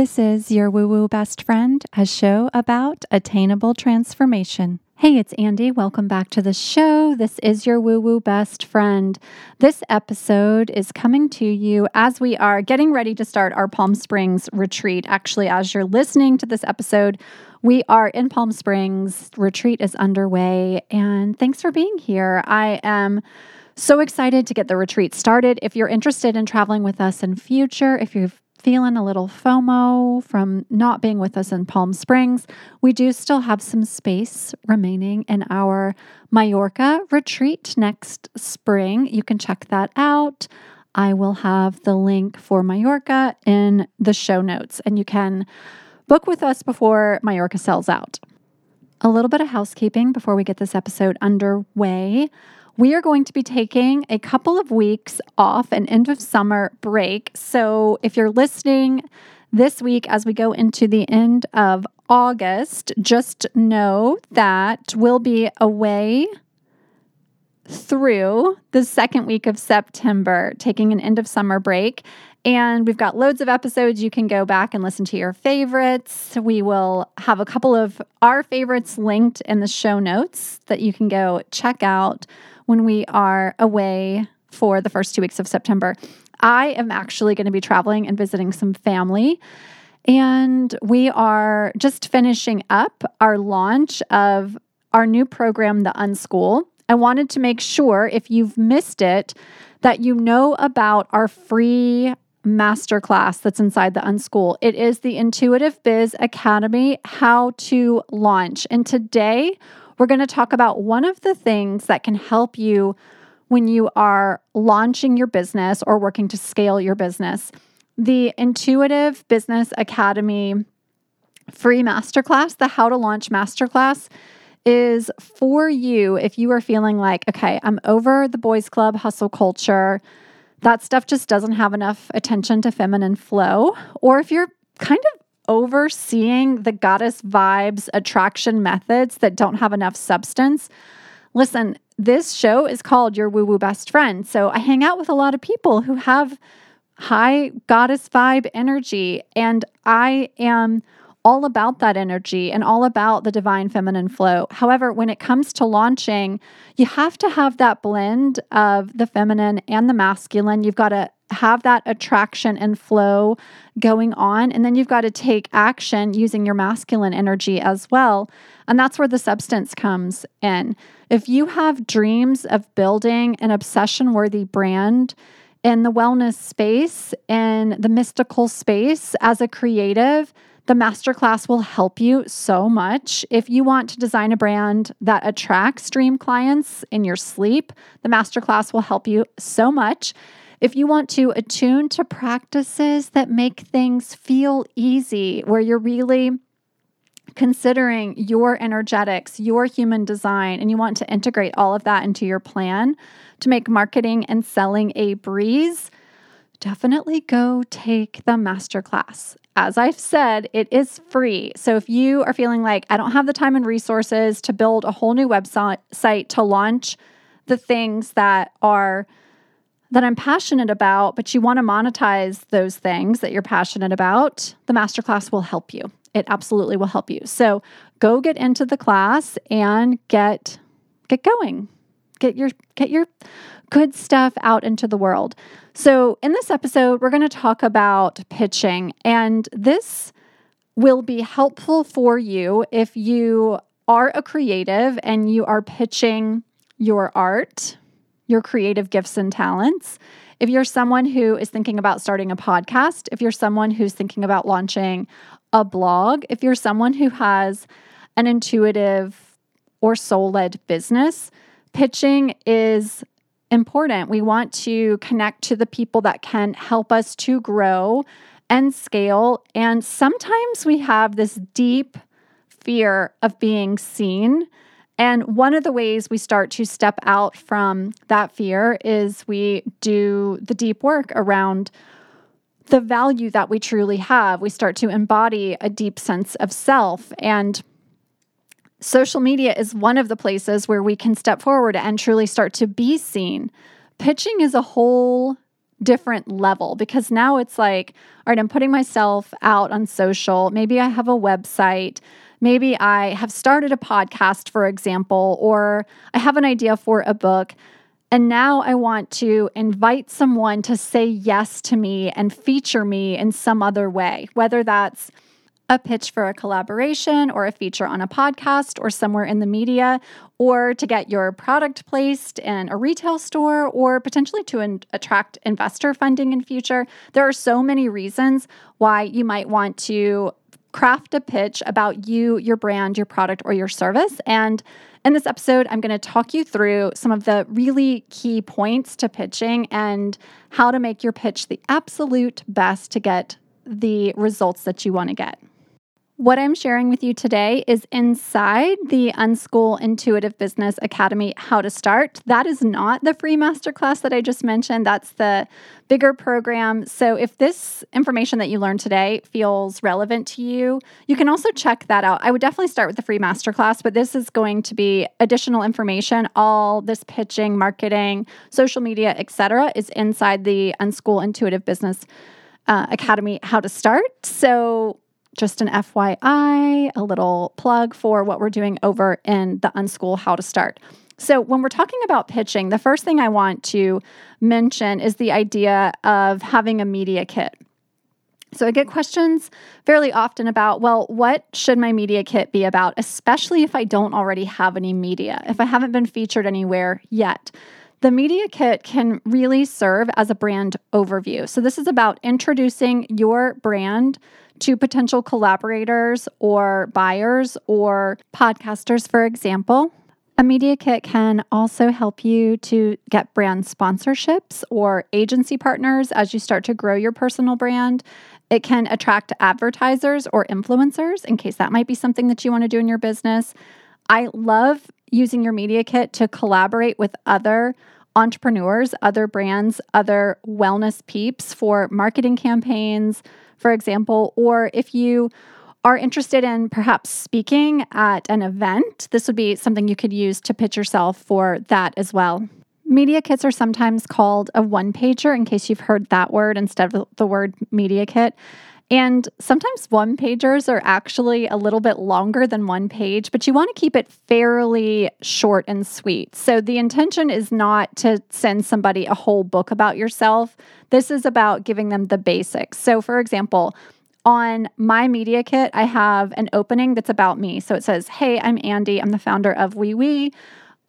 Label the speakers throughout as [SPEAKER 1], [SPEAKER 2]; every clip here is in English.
[SPEAKER 1] This is your Woo Woo Best Friend, a show about attainable transformation. Hey, it's Andy. Welcome back to the show. This is your Woo Woo Best Friend. This episode is coming to you as we are getting ready to start our Palm Springs retreat. Actually, as you're listening to this episode, we are in Palm Springs. Retreat is underway, and thanks for being here. I am so excited to get the retreat started. If you're interested in traveling with us in future, if you've feeling a little FOMO from not being with us in Palm Springs, we do still have some space remaining in our Mallorca retreat next spring. You can check that out. I will have the link for Mallorca in the show notes, and you can book with us before Mallorca sells out. A little bit of housekeeping before we get this episode underway. We are going to be taking a couple of weeks off, an end of summer break. So if you're listening this week as we go into the end of August, just know that we'll be away through the second week of September, taking an end of summer break. And we've got loads of episodes. You can go back and listen to your favorites. We will have a couple of our favorites linked in the show notes that you can go check out when we are away for the first two weeks of September. I am actually going to be traveling and visiting some family. And we are just finishing up our launch of our new program, The Unschool. I wanted to make sure if you've missed it, that you know about our free masterclass that's inside the Unschool. It is the Intuitive Biz Academy How to Launch. And today we're going to talk about one of the things that can help you when you are launching your business or working to scale your business. The Intuitive Business Academy free masterclass, the How to Launch Masterclass, is for you if you are feeling like, okay, I'm over the boys club hustle culture. That stuff just doesn't have enough attention to feminine flow. Or if you're kind of overseeing the goddess vibes attraction methods that don't have enough substance. Listen, this show is called Your Woo Woo Best Friend. So I hang out with a lot of people who have high goddess vibe energy, and I am all about that energy and all about the divine feminine flow. However, when it comes to launching, you have to have that blend of the feminine and the masculine. You've got to have that attraction and flow going on. And then you've got to take action using your masculine energy as well. And that's where the substance comes in. If you have dreams of building an obsession worthy brand, in the wellness space, in the mystical space as a creative, the masterclass will help you so much. If you want to design a brand that attracts dream clients in your sleep, the masterclass will help you so much. If you want to attune to practices that make things feel easy, where you're really considering your energetics, your human design, and you want to integrate all of that into your plan to make marketing and selling a breeze, definitely go take the masterclass. As I've said, it is free. So if you are feeling like I don't have the time and resources to build a whole new website site to launch the things that are that I'm passionate about, but you want to monetize those things that you're passionate about, the masterclass will help you. It absolutely will help you. So go get into the class and get get going. Get your get your good stuff out into the world. So in this episode, we're going to talk about pitching and this will be helpful for you if you are a creative and you are pitching your art your creative gifts and talents. If you're someone who is thinking about starting a podcast, if you're someone who's thinking about launching a blog, if you're someone who has an intuitive or soul led business, pitching is important. We want to connect to the people that can help us to grow and scale. And sometimes we have this deep fear of being seen and one of the ways we start to step out from that fear is we do the deep work around the value that we truly have. We start to embody a deep sense of self. And social media is one of the places where we can step forward and truly start to be seen. Pitching is a whole different level because now it's like, all right, I'm putting myself out on social. Maybe I have a website. Maybe I have started a podcast, for example, or I have an idea for a book. And now I want to invite someone to say yes to me and feature me in some other way, whether that's a pitch for a collaboration or a feature on a podcast or somewhere in the media, or to get your product placed in a retail store, or potentially to in- attract investor funding in future. There are so many reasons why you might want to craft a pitch about you, your brand, your product, or your service. And in this episode, I'm going to talk you through some of the really key points to pitching and how to make your pitch the absolute best to get the results that you want to get. What I'm sharing with you today is inside the Unschool Intuitive Business Academy How to Start. That is not the free masterclass that I just mentioned, that's the bigger program. So if this information that you learned today feels relevant to you, you can also check that out. I would definitely start with the free masterclass, but this is going to be additional information. All this pitching, marketing, social media, etc., is inside the Unschool Intuitive Business uh, Academy How to Start. So just an FYI, a little plug for what we're doing over in the Unschool How to Start. So, when we're talking about pitching, the first thing I want to mention is the idea of having a media kit. So, I get questions fairly often about, well, what should my media kit be about, especially if I don't already have any media, if I haven't been featured anywhere yet. The media kit can really serve as a brand overview. So, this is about introducing your brand to potential collaborators or buyers or podcasters, for example. A media kit can also help you to get brand sponsorships or agency partners as you start to grow your personal brand. It can attract advertisers or influencers in case that might be something that you want to do in your business. I love using your media kit to collaborate with other entrepreneurs, other brands, other wellness peeps for marketing campaigns, for example, or if you are interested in perhaps speaking at an event, this would be something you could use to pitch yourself for that as well. Media kits are sometimes called a one pager, in case you've heard that word instead of the word media kit. And sometimes one pagers are actually a little bit longer than one page, but you want to keep it fairly short and sweet. So the intention is not to send somebody a whole book about yourself. This is about giving them the basics. So, for example, on my media kit, I have an opening that's about me. So it says, Hey, I'm Andy. I'm the founder of Wee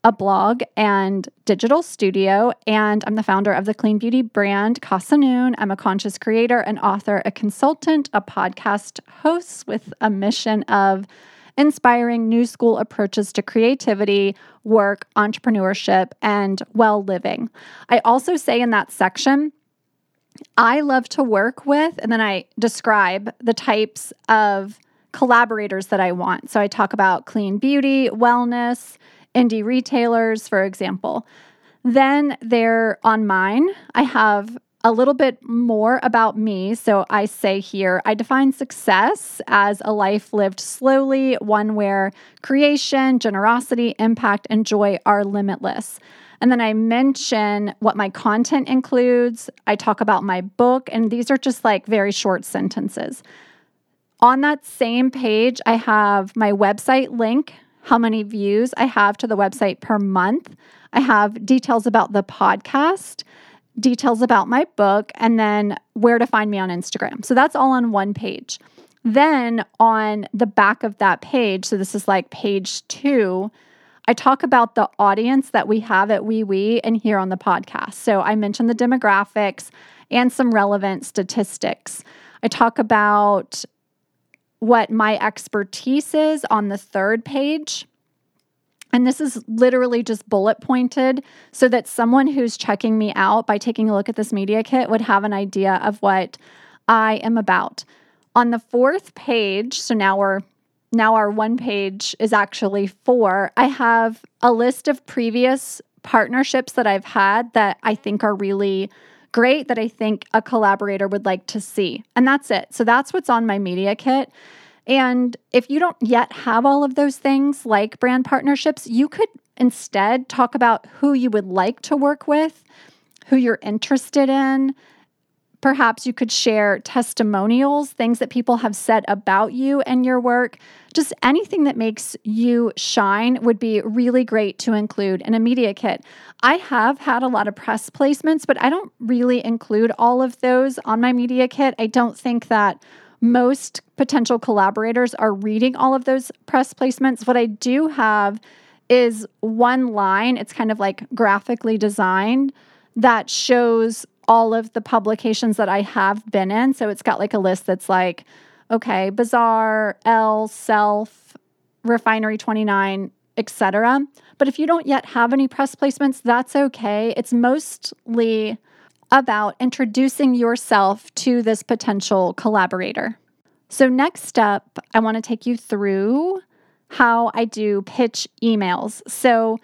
[SPEAKER 1] a blog and digital studio, and I'm the founder of the clean beauty brand Casa Noon. I'm a conscious creator, an author, a consultant, a podcast host with a mission of inspiring new school approaches to creativity, work, entrepreneurship, and well living. I also say in that section, I love to work with, and then I describe the types of collaborators that I want. So I talk about clean beauty, wellness, indie retailers, for example. Then there on mine, I have a little bit more about me. So I say here, I define success as a life lived slowly, one where creation, generosity, impact, and joy are limitless. And then I mention what my content includes. I talk about my book, and these are just like very short sentences. On that same page, I have my website link how many views I have to the website per month. I have details about the podcast, details about my book, and then where to find me on Instagram. So that's all on one page. Then on the back of that page, so this is like page two, I talk about the audience that we have at Wee Wee and here on the podcast. So I mention the demographics and some relevant statistics. I talk about what my expertise is on the third page. And this is literally just bullet pointed so that someone who's checking me out by taking a look at this media kit would have an idea of what I am about. On the fourth page, so now we're now our one page is actually four. I have a list of previous partnerships that I've had that I think are really great that I think a collaborator would like to see. And that's it. So that's what's on my media kit. And if you don't yet have all of those things like brand partnerships, you could instead talk about who you would like to work with, who you're interested in. Perhaps you could share testimonials, things that people have said about you and your work. Just anything that makes you shine would be really great to include in a media kit. I have had a lot of press placements, but I don't really include all of those on my media kit. I don't think that most potential collaborators are reading all of those press placements. What I do have is one line, it's kind of like graphically designed that shows all of the publications that I have been in. So it's got like a list that's like, okay, Bazaar, Elle, Self, Refinery 29, etc. But if you don't yet have any press placements, that's okay. It's mostly about introducing yourself to this potential collaborator. So, next up, I want to take you through how I do pitch emails. So,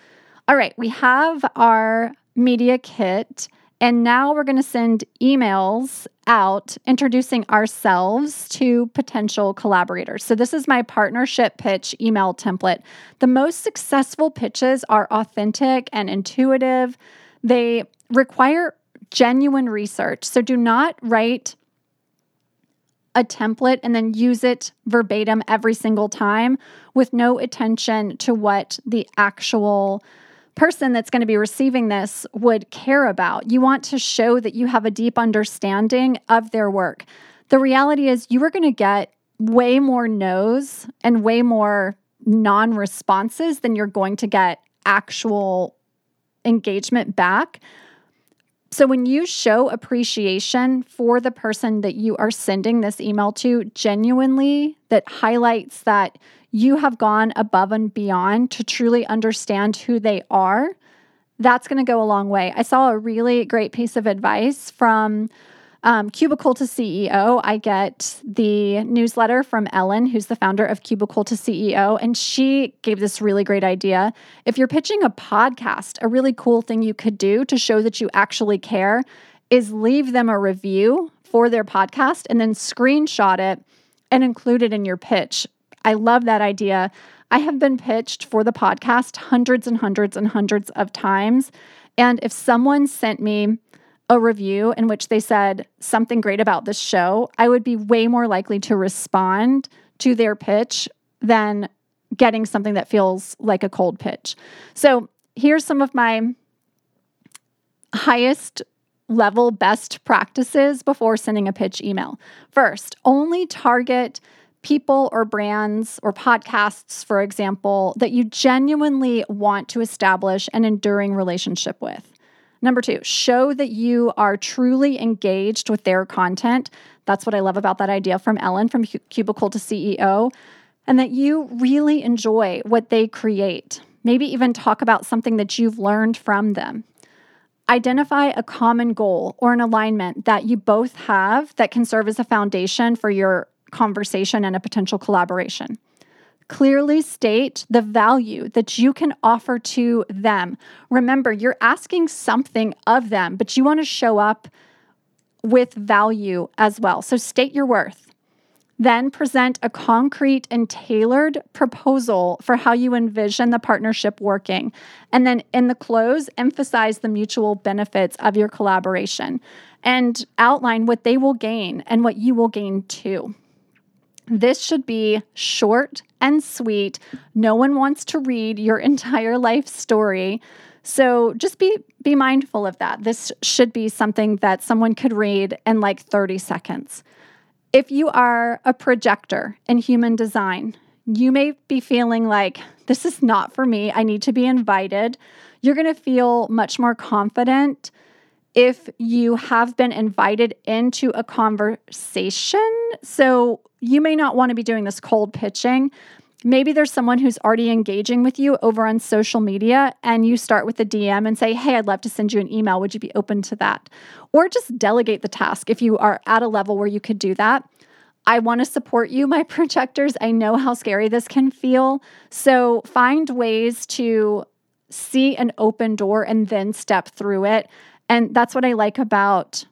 [SPEAKER 1] all right, we have our media kit. And now we're going to send emails out introducing ourselves to potential collaborators. So, this is my partnership pitch email template. The most successful pitches are authentic and intuitive, they require genuine research. So, do not write a template and then use it verbatim every single time with no attention to what the actual person that's going to be receiving this would care about. You want to show that you have a deep understanding of their work. The reality is, you are going to get way more no's and way more non responses than you're going to get actual engagement back. So, when you show appreciation for the person that you are sending this email to, genuinely, that highlights that you have gone above and beyond to truly understand who they are, that's going to go a long way. I saw a really great piece of advice from um, Cubicle to CEO. I get the newsletter from Ellen, who's the founder of Cubicle to CEO, and she gave this really great idea. If you're pitching a podcast, a really cool thing you could do to show that you actually care is leave them a review for their podcast and then screenshot it and include it in your pitch. I love that idea. I have been pitched for the podcast hundreds and hundreds and hundreds of times. And if someone sent me a review in which they said something great about this show, I would be way more likely to respond to their pitch than getting something that feels like a cold pitch. So, here's some of my highest level best practices before sending a pitch email. First, only target people or brands or podcasts, for example, that you genuinely want to establish an enduring relationship with. Number two, show that you are truly engaged with their content. That's what I love about that idea from Ellen from Cubicle to CEO, and that you really enjoy what they create. Maybe even talk about something that you've learned from them. Identify a common goal or an alignment that you both have that can serve as a foundation for your conversation and a potential collaboration. Clearly state the value that you can offer to them. Remember, you're asking something of them, but you want to show up with value as well. So state your worth. Then present a concrete and tailored proposal for how you envision the partnership working. And then in the close, emphasize the mutual benefits of your collaboration and outline what they will gain and what you will gain too. This should be short and sweet. No one wants to read your entire life story. So just be be mindful of that. This should be something that someone could read in like 30 seconds. If you are a projector in human design, you may be feeling like this is not for me. I need to be invited. You're going to feel much more confident if you have been invited into a conversation. So you may not want to be doing this cold pitching. Maybe there's someone who's already engaging with you over on social media, and you start with a DM and say, Hey, I'd love to send you an email. Would you be open to that? Or just delegate the task if you are at a level where you could do that. I want to support you, my projectors. I know how scary this can feel. So find ways to see an open door and then step through it. And that's what I like about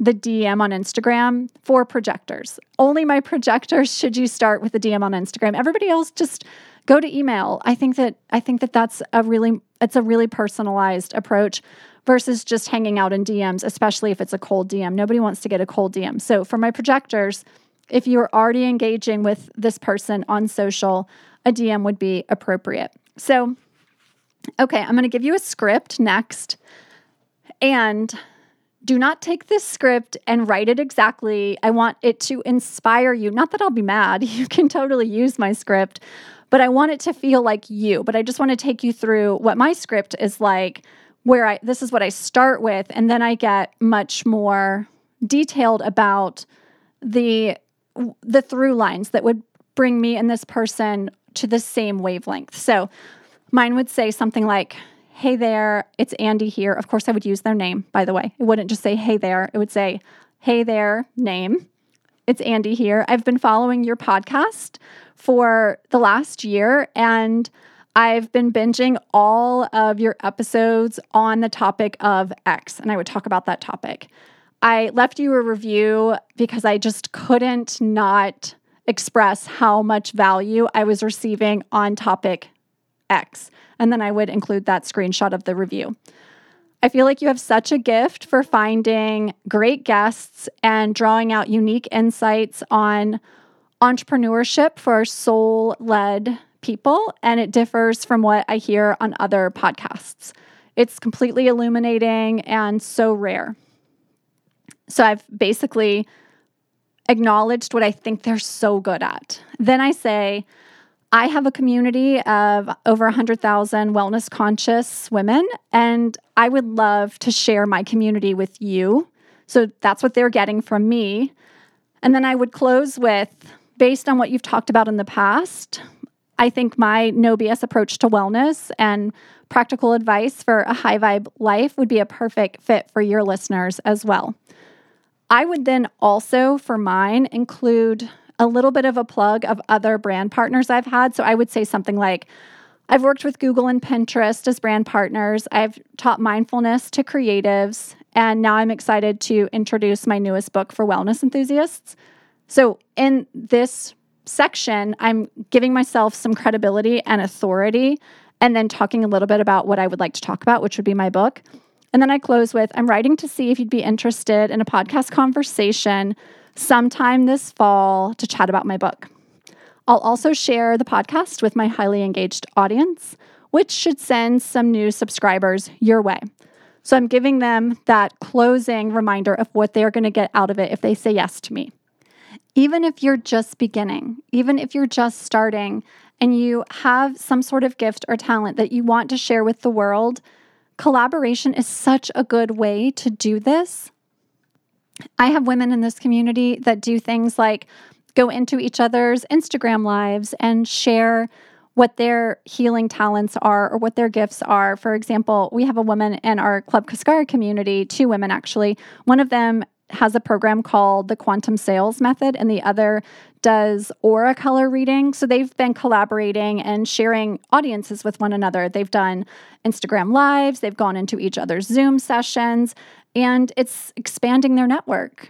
[SPEAKER 1] the DM on Instagram for projectors. Only my projectors should you start with the DM on Instagram. Everybody else just go to email. I think that I think that that's a really it's a really personalized approach versus just hanging out in DMs, especially if it's a cold DM. Nobody wants to get a cold DM. So for my projectors, if you're already engaging with this person on social, a DM would be appropriate. So okay, I'm going to give you a script next. And do not take this script and write it exactly. I want it to inspire you. Not that I'll be mad. You can totally use my script, but I want it to feel like you. But I just want to take you through what my script is like, where I this is what I start with, and then I get much more detailed about the the through lines that would bring me and this person to the same wavelength. So mine would say something like, Hey there, it's Andy here. Of course, I would use their name, by the way. It wouldn't just say, Hey there. It would say, Hey there, name. It's Andy here. I've been following your podcast for the last year and I've been binging all of your episodes on the topic of X, and I would talk about that topic. I left you a review because I just couldn't not express how much value I was receiving on topic X. And then I would include that screenshot of the review. I feel like you have such a gift for finding great guests and drawing out unique insights on entrepreneurship for soul led people. And it differs from what I hear on other podcasts. It's completely illuminating and so rare. So I've basically acknowledged what I think they're so good at. Then I say, I have a community of over 100,000 wellness conscious women, and I would love to share my community with you. So that's what they're getting from me. And then I would close with based on what you've talked about in the past, I think my no BS approach to wellness and practical advice for a high vibe life would be a perfect fit for your listeners as well. I would then also, for mine, include a little bit of a plug of other brand partners I've had. So I would say something like, I've worked with Google and Pinterest as brand partners. I've taught mindfulness to creatives. And now I'm excited to introduce my newest book for wellness enthusiasts. So, in this section, I'm giving myself some credibility and authority, and then talking a little bit about what I would like to talk about, which would be my book. And then I close with I'm writing to see if you'd be interested in a podcast conversation sometime this fall to chat about my book. I'll also share the podcast with my highly engaged audience, which should send some new subscribers your way. So I'm giving them that closing reminder of what they're going to get out of it if they say yes to me. Even if you're just beginning, even if you're just starting and you have some sort of gift or talent that you want to share with the world, collaboration is such a good way to do this I have women in this community that do things like go into each other's Instagram lives and share what their healing talents are or what their gifts are. For example, we have a woman in our Club Cascara community, two women actually. One of them has a program called the Quantum Sales Method, and the other does aura color reading. So they've been collaborating and sharing audiences with one another. They've done Instagram lives, they've gone into each other's Zoom sessions, and it's expanding their network.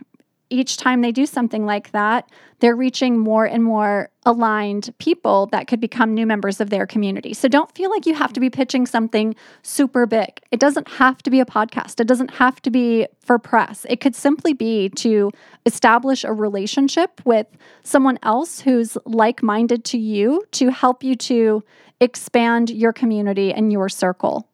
[SPEAKER 1] Each time they do something like that, they're reaching more and more aligned people that could become new members of their community. So don't feel like you have to be pitching something super big. It doesn't have to be a podcast, it doesn't have to be for press. It could simply be to establish a relationship with someone else who's like minded to you to help you to expand your community and your circle.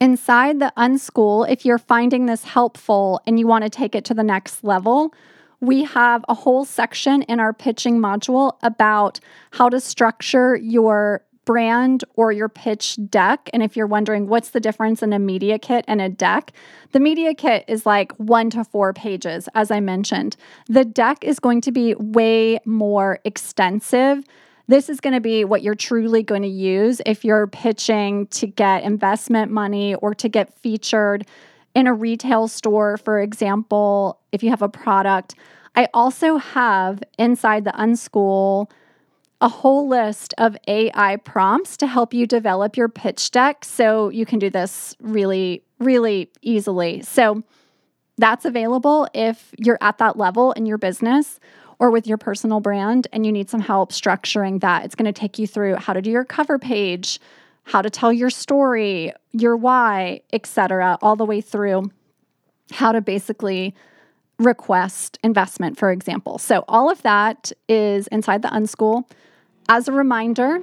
[SPEAKER 1] Inside the Unschool, if you're finding this helpful and you want to take it to the next level, we have a whole section in our pitching module about how to structure your brand or your pitch deck. And if you're wondering what's the difference in a media kit and a deck, the media kit is like one to four pages, as I mentioned. The deck is going to be way more extensive this is going to be what you're truly going to use if you're pitching to get investment money or to get featured in a retail store, for example, if you have a product. I also have inside the Unschool a whole list of AI prompts to help you develop your pitch deck so you can do this really, really easily. So that's available if you're at that level in your business or with your personal brand and you need some help structuring that, it's going to take you through how to do your cover page, how to tell your story, your why, etc., all the way through how to basically request investment, for example. So, all of that is inside the Unschool. As a reminder,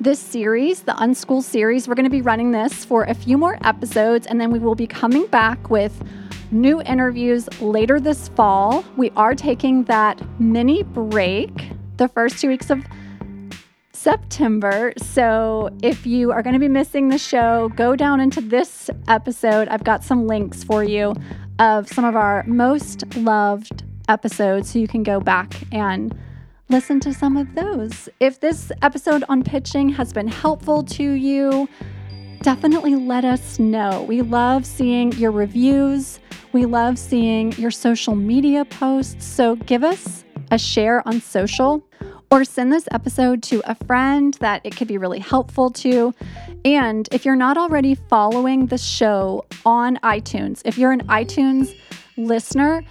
[SPEAKER 1] this series, the Unschool series, we're going to be running this for a few more episodes, and then we will be coming back with new interviews later this fall. We are taking that mini break the first two weeks of September. So if you are going to be missing the show, go down into this episode. I've got some links for you of some of our most loved episodes so you can go back and listen to some of those. If this episode on pitching has been helpful to you, definitely let us know. We love seeing your reviews. We love seeing your social media posts. So give us a share on social or send this episode to a friend that it could be really helpful to. And if you're not already following the show on iTunes, if you're an iTunes listener,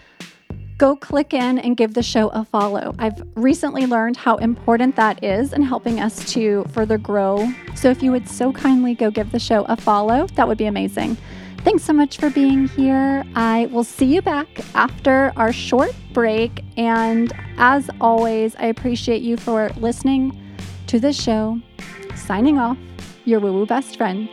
[SPEAKER 1] go click in and give the show a follow. I've recently learned how important that is in helping us to further grow. So if you would so kindly go give the show a follow, that would be amazing. Thanks so much for being here. I will see you back after our short break. And as always, I appreciate you for listening to this show. Signing off, your woo woo best friend.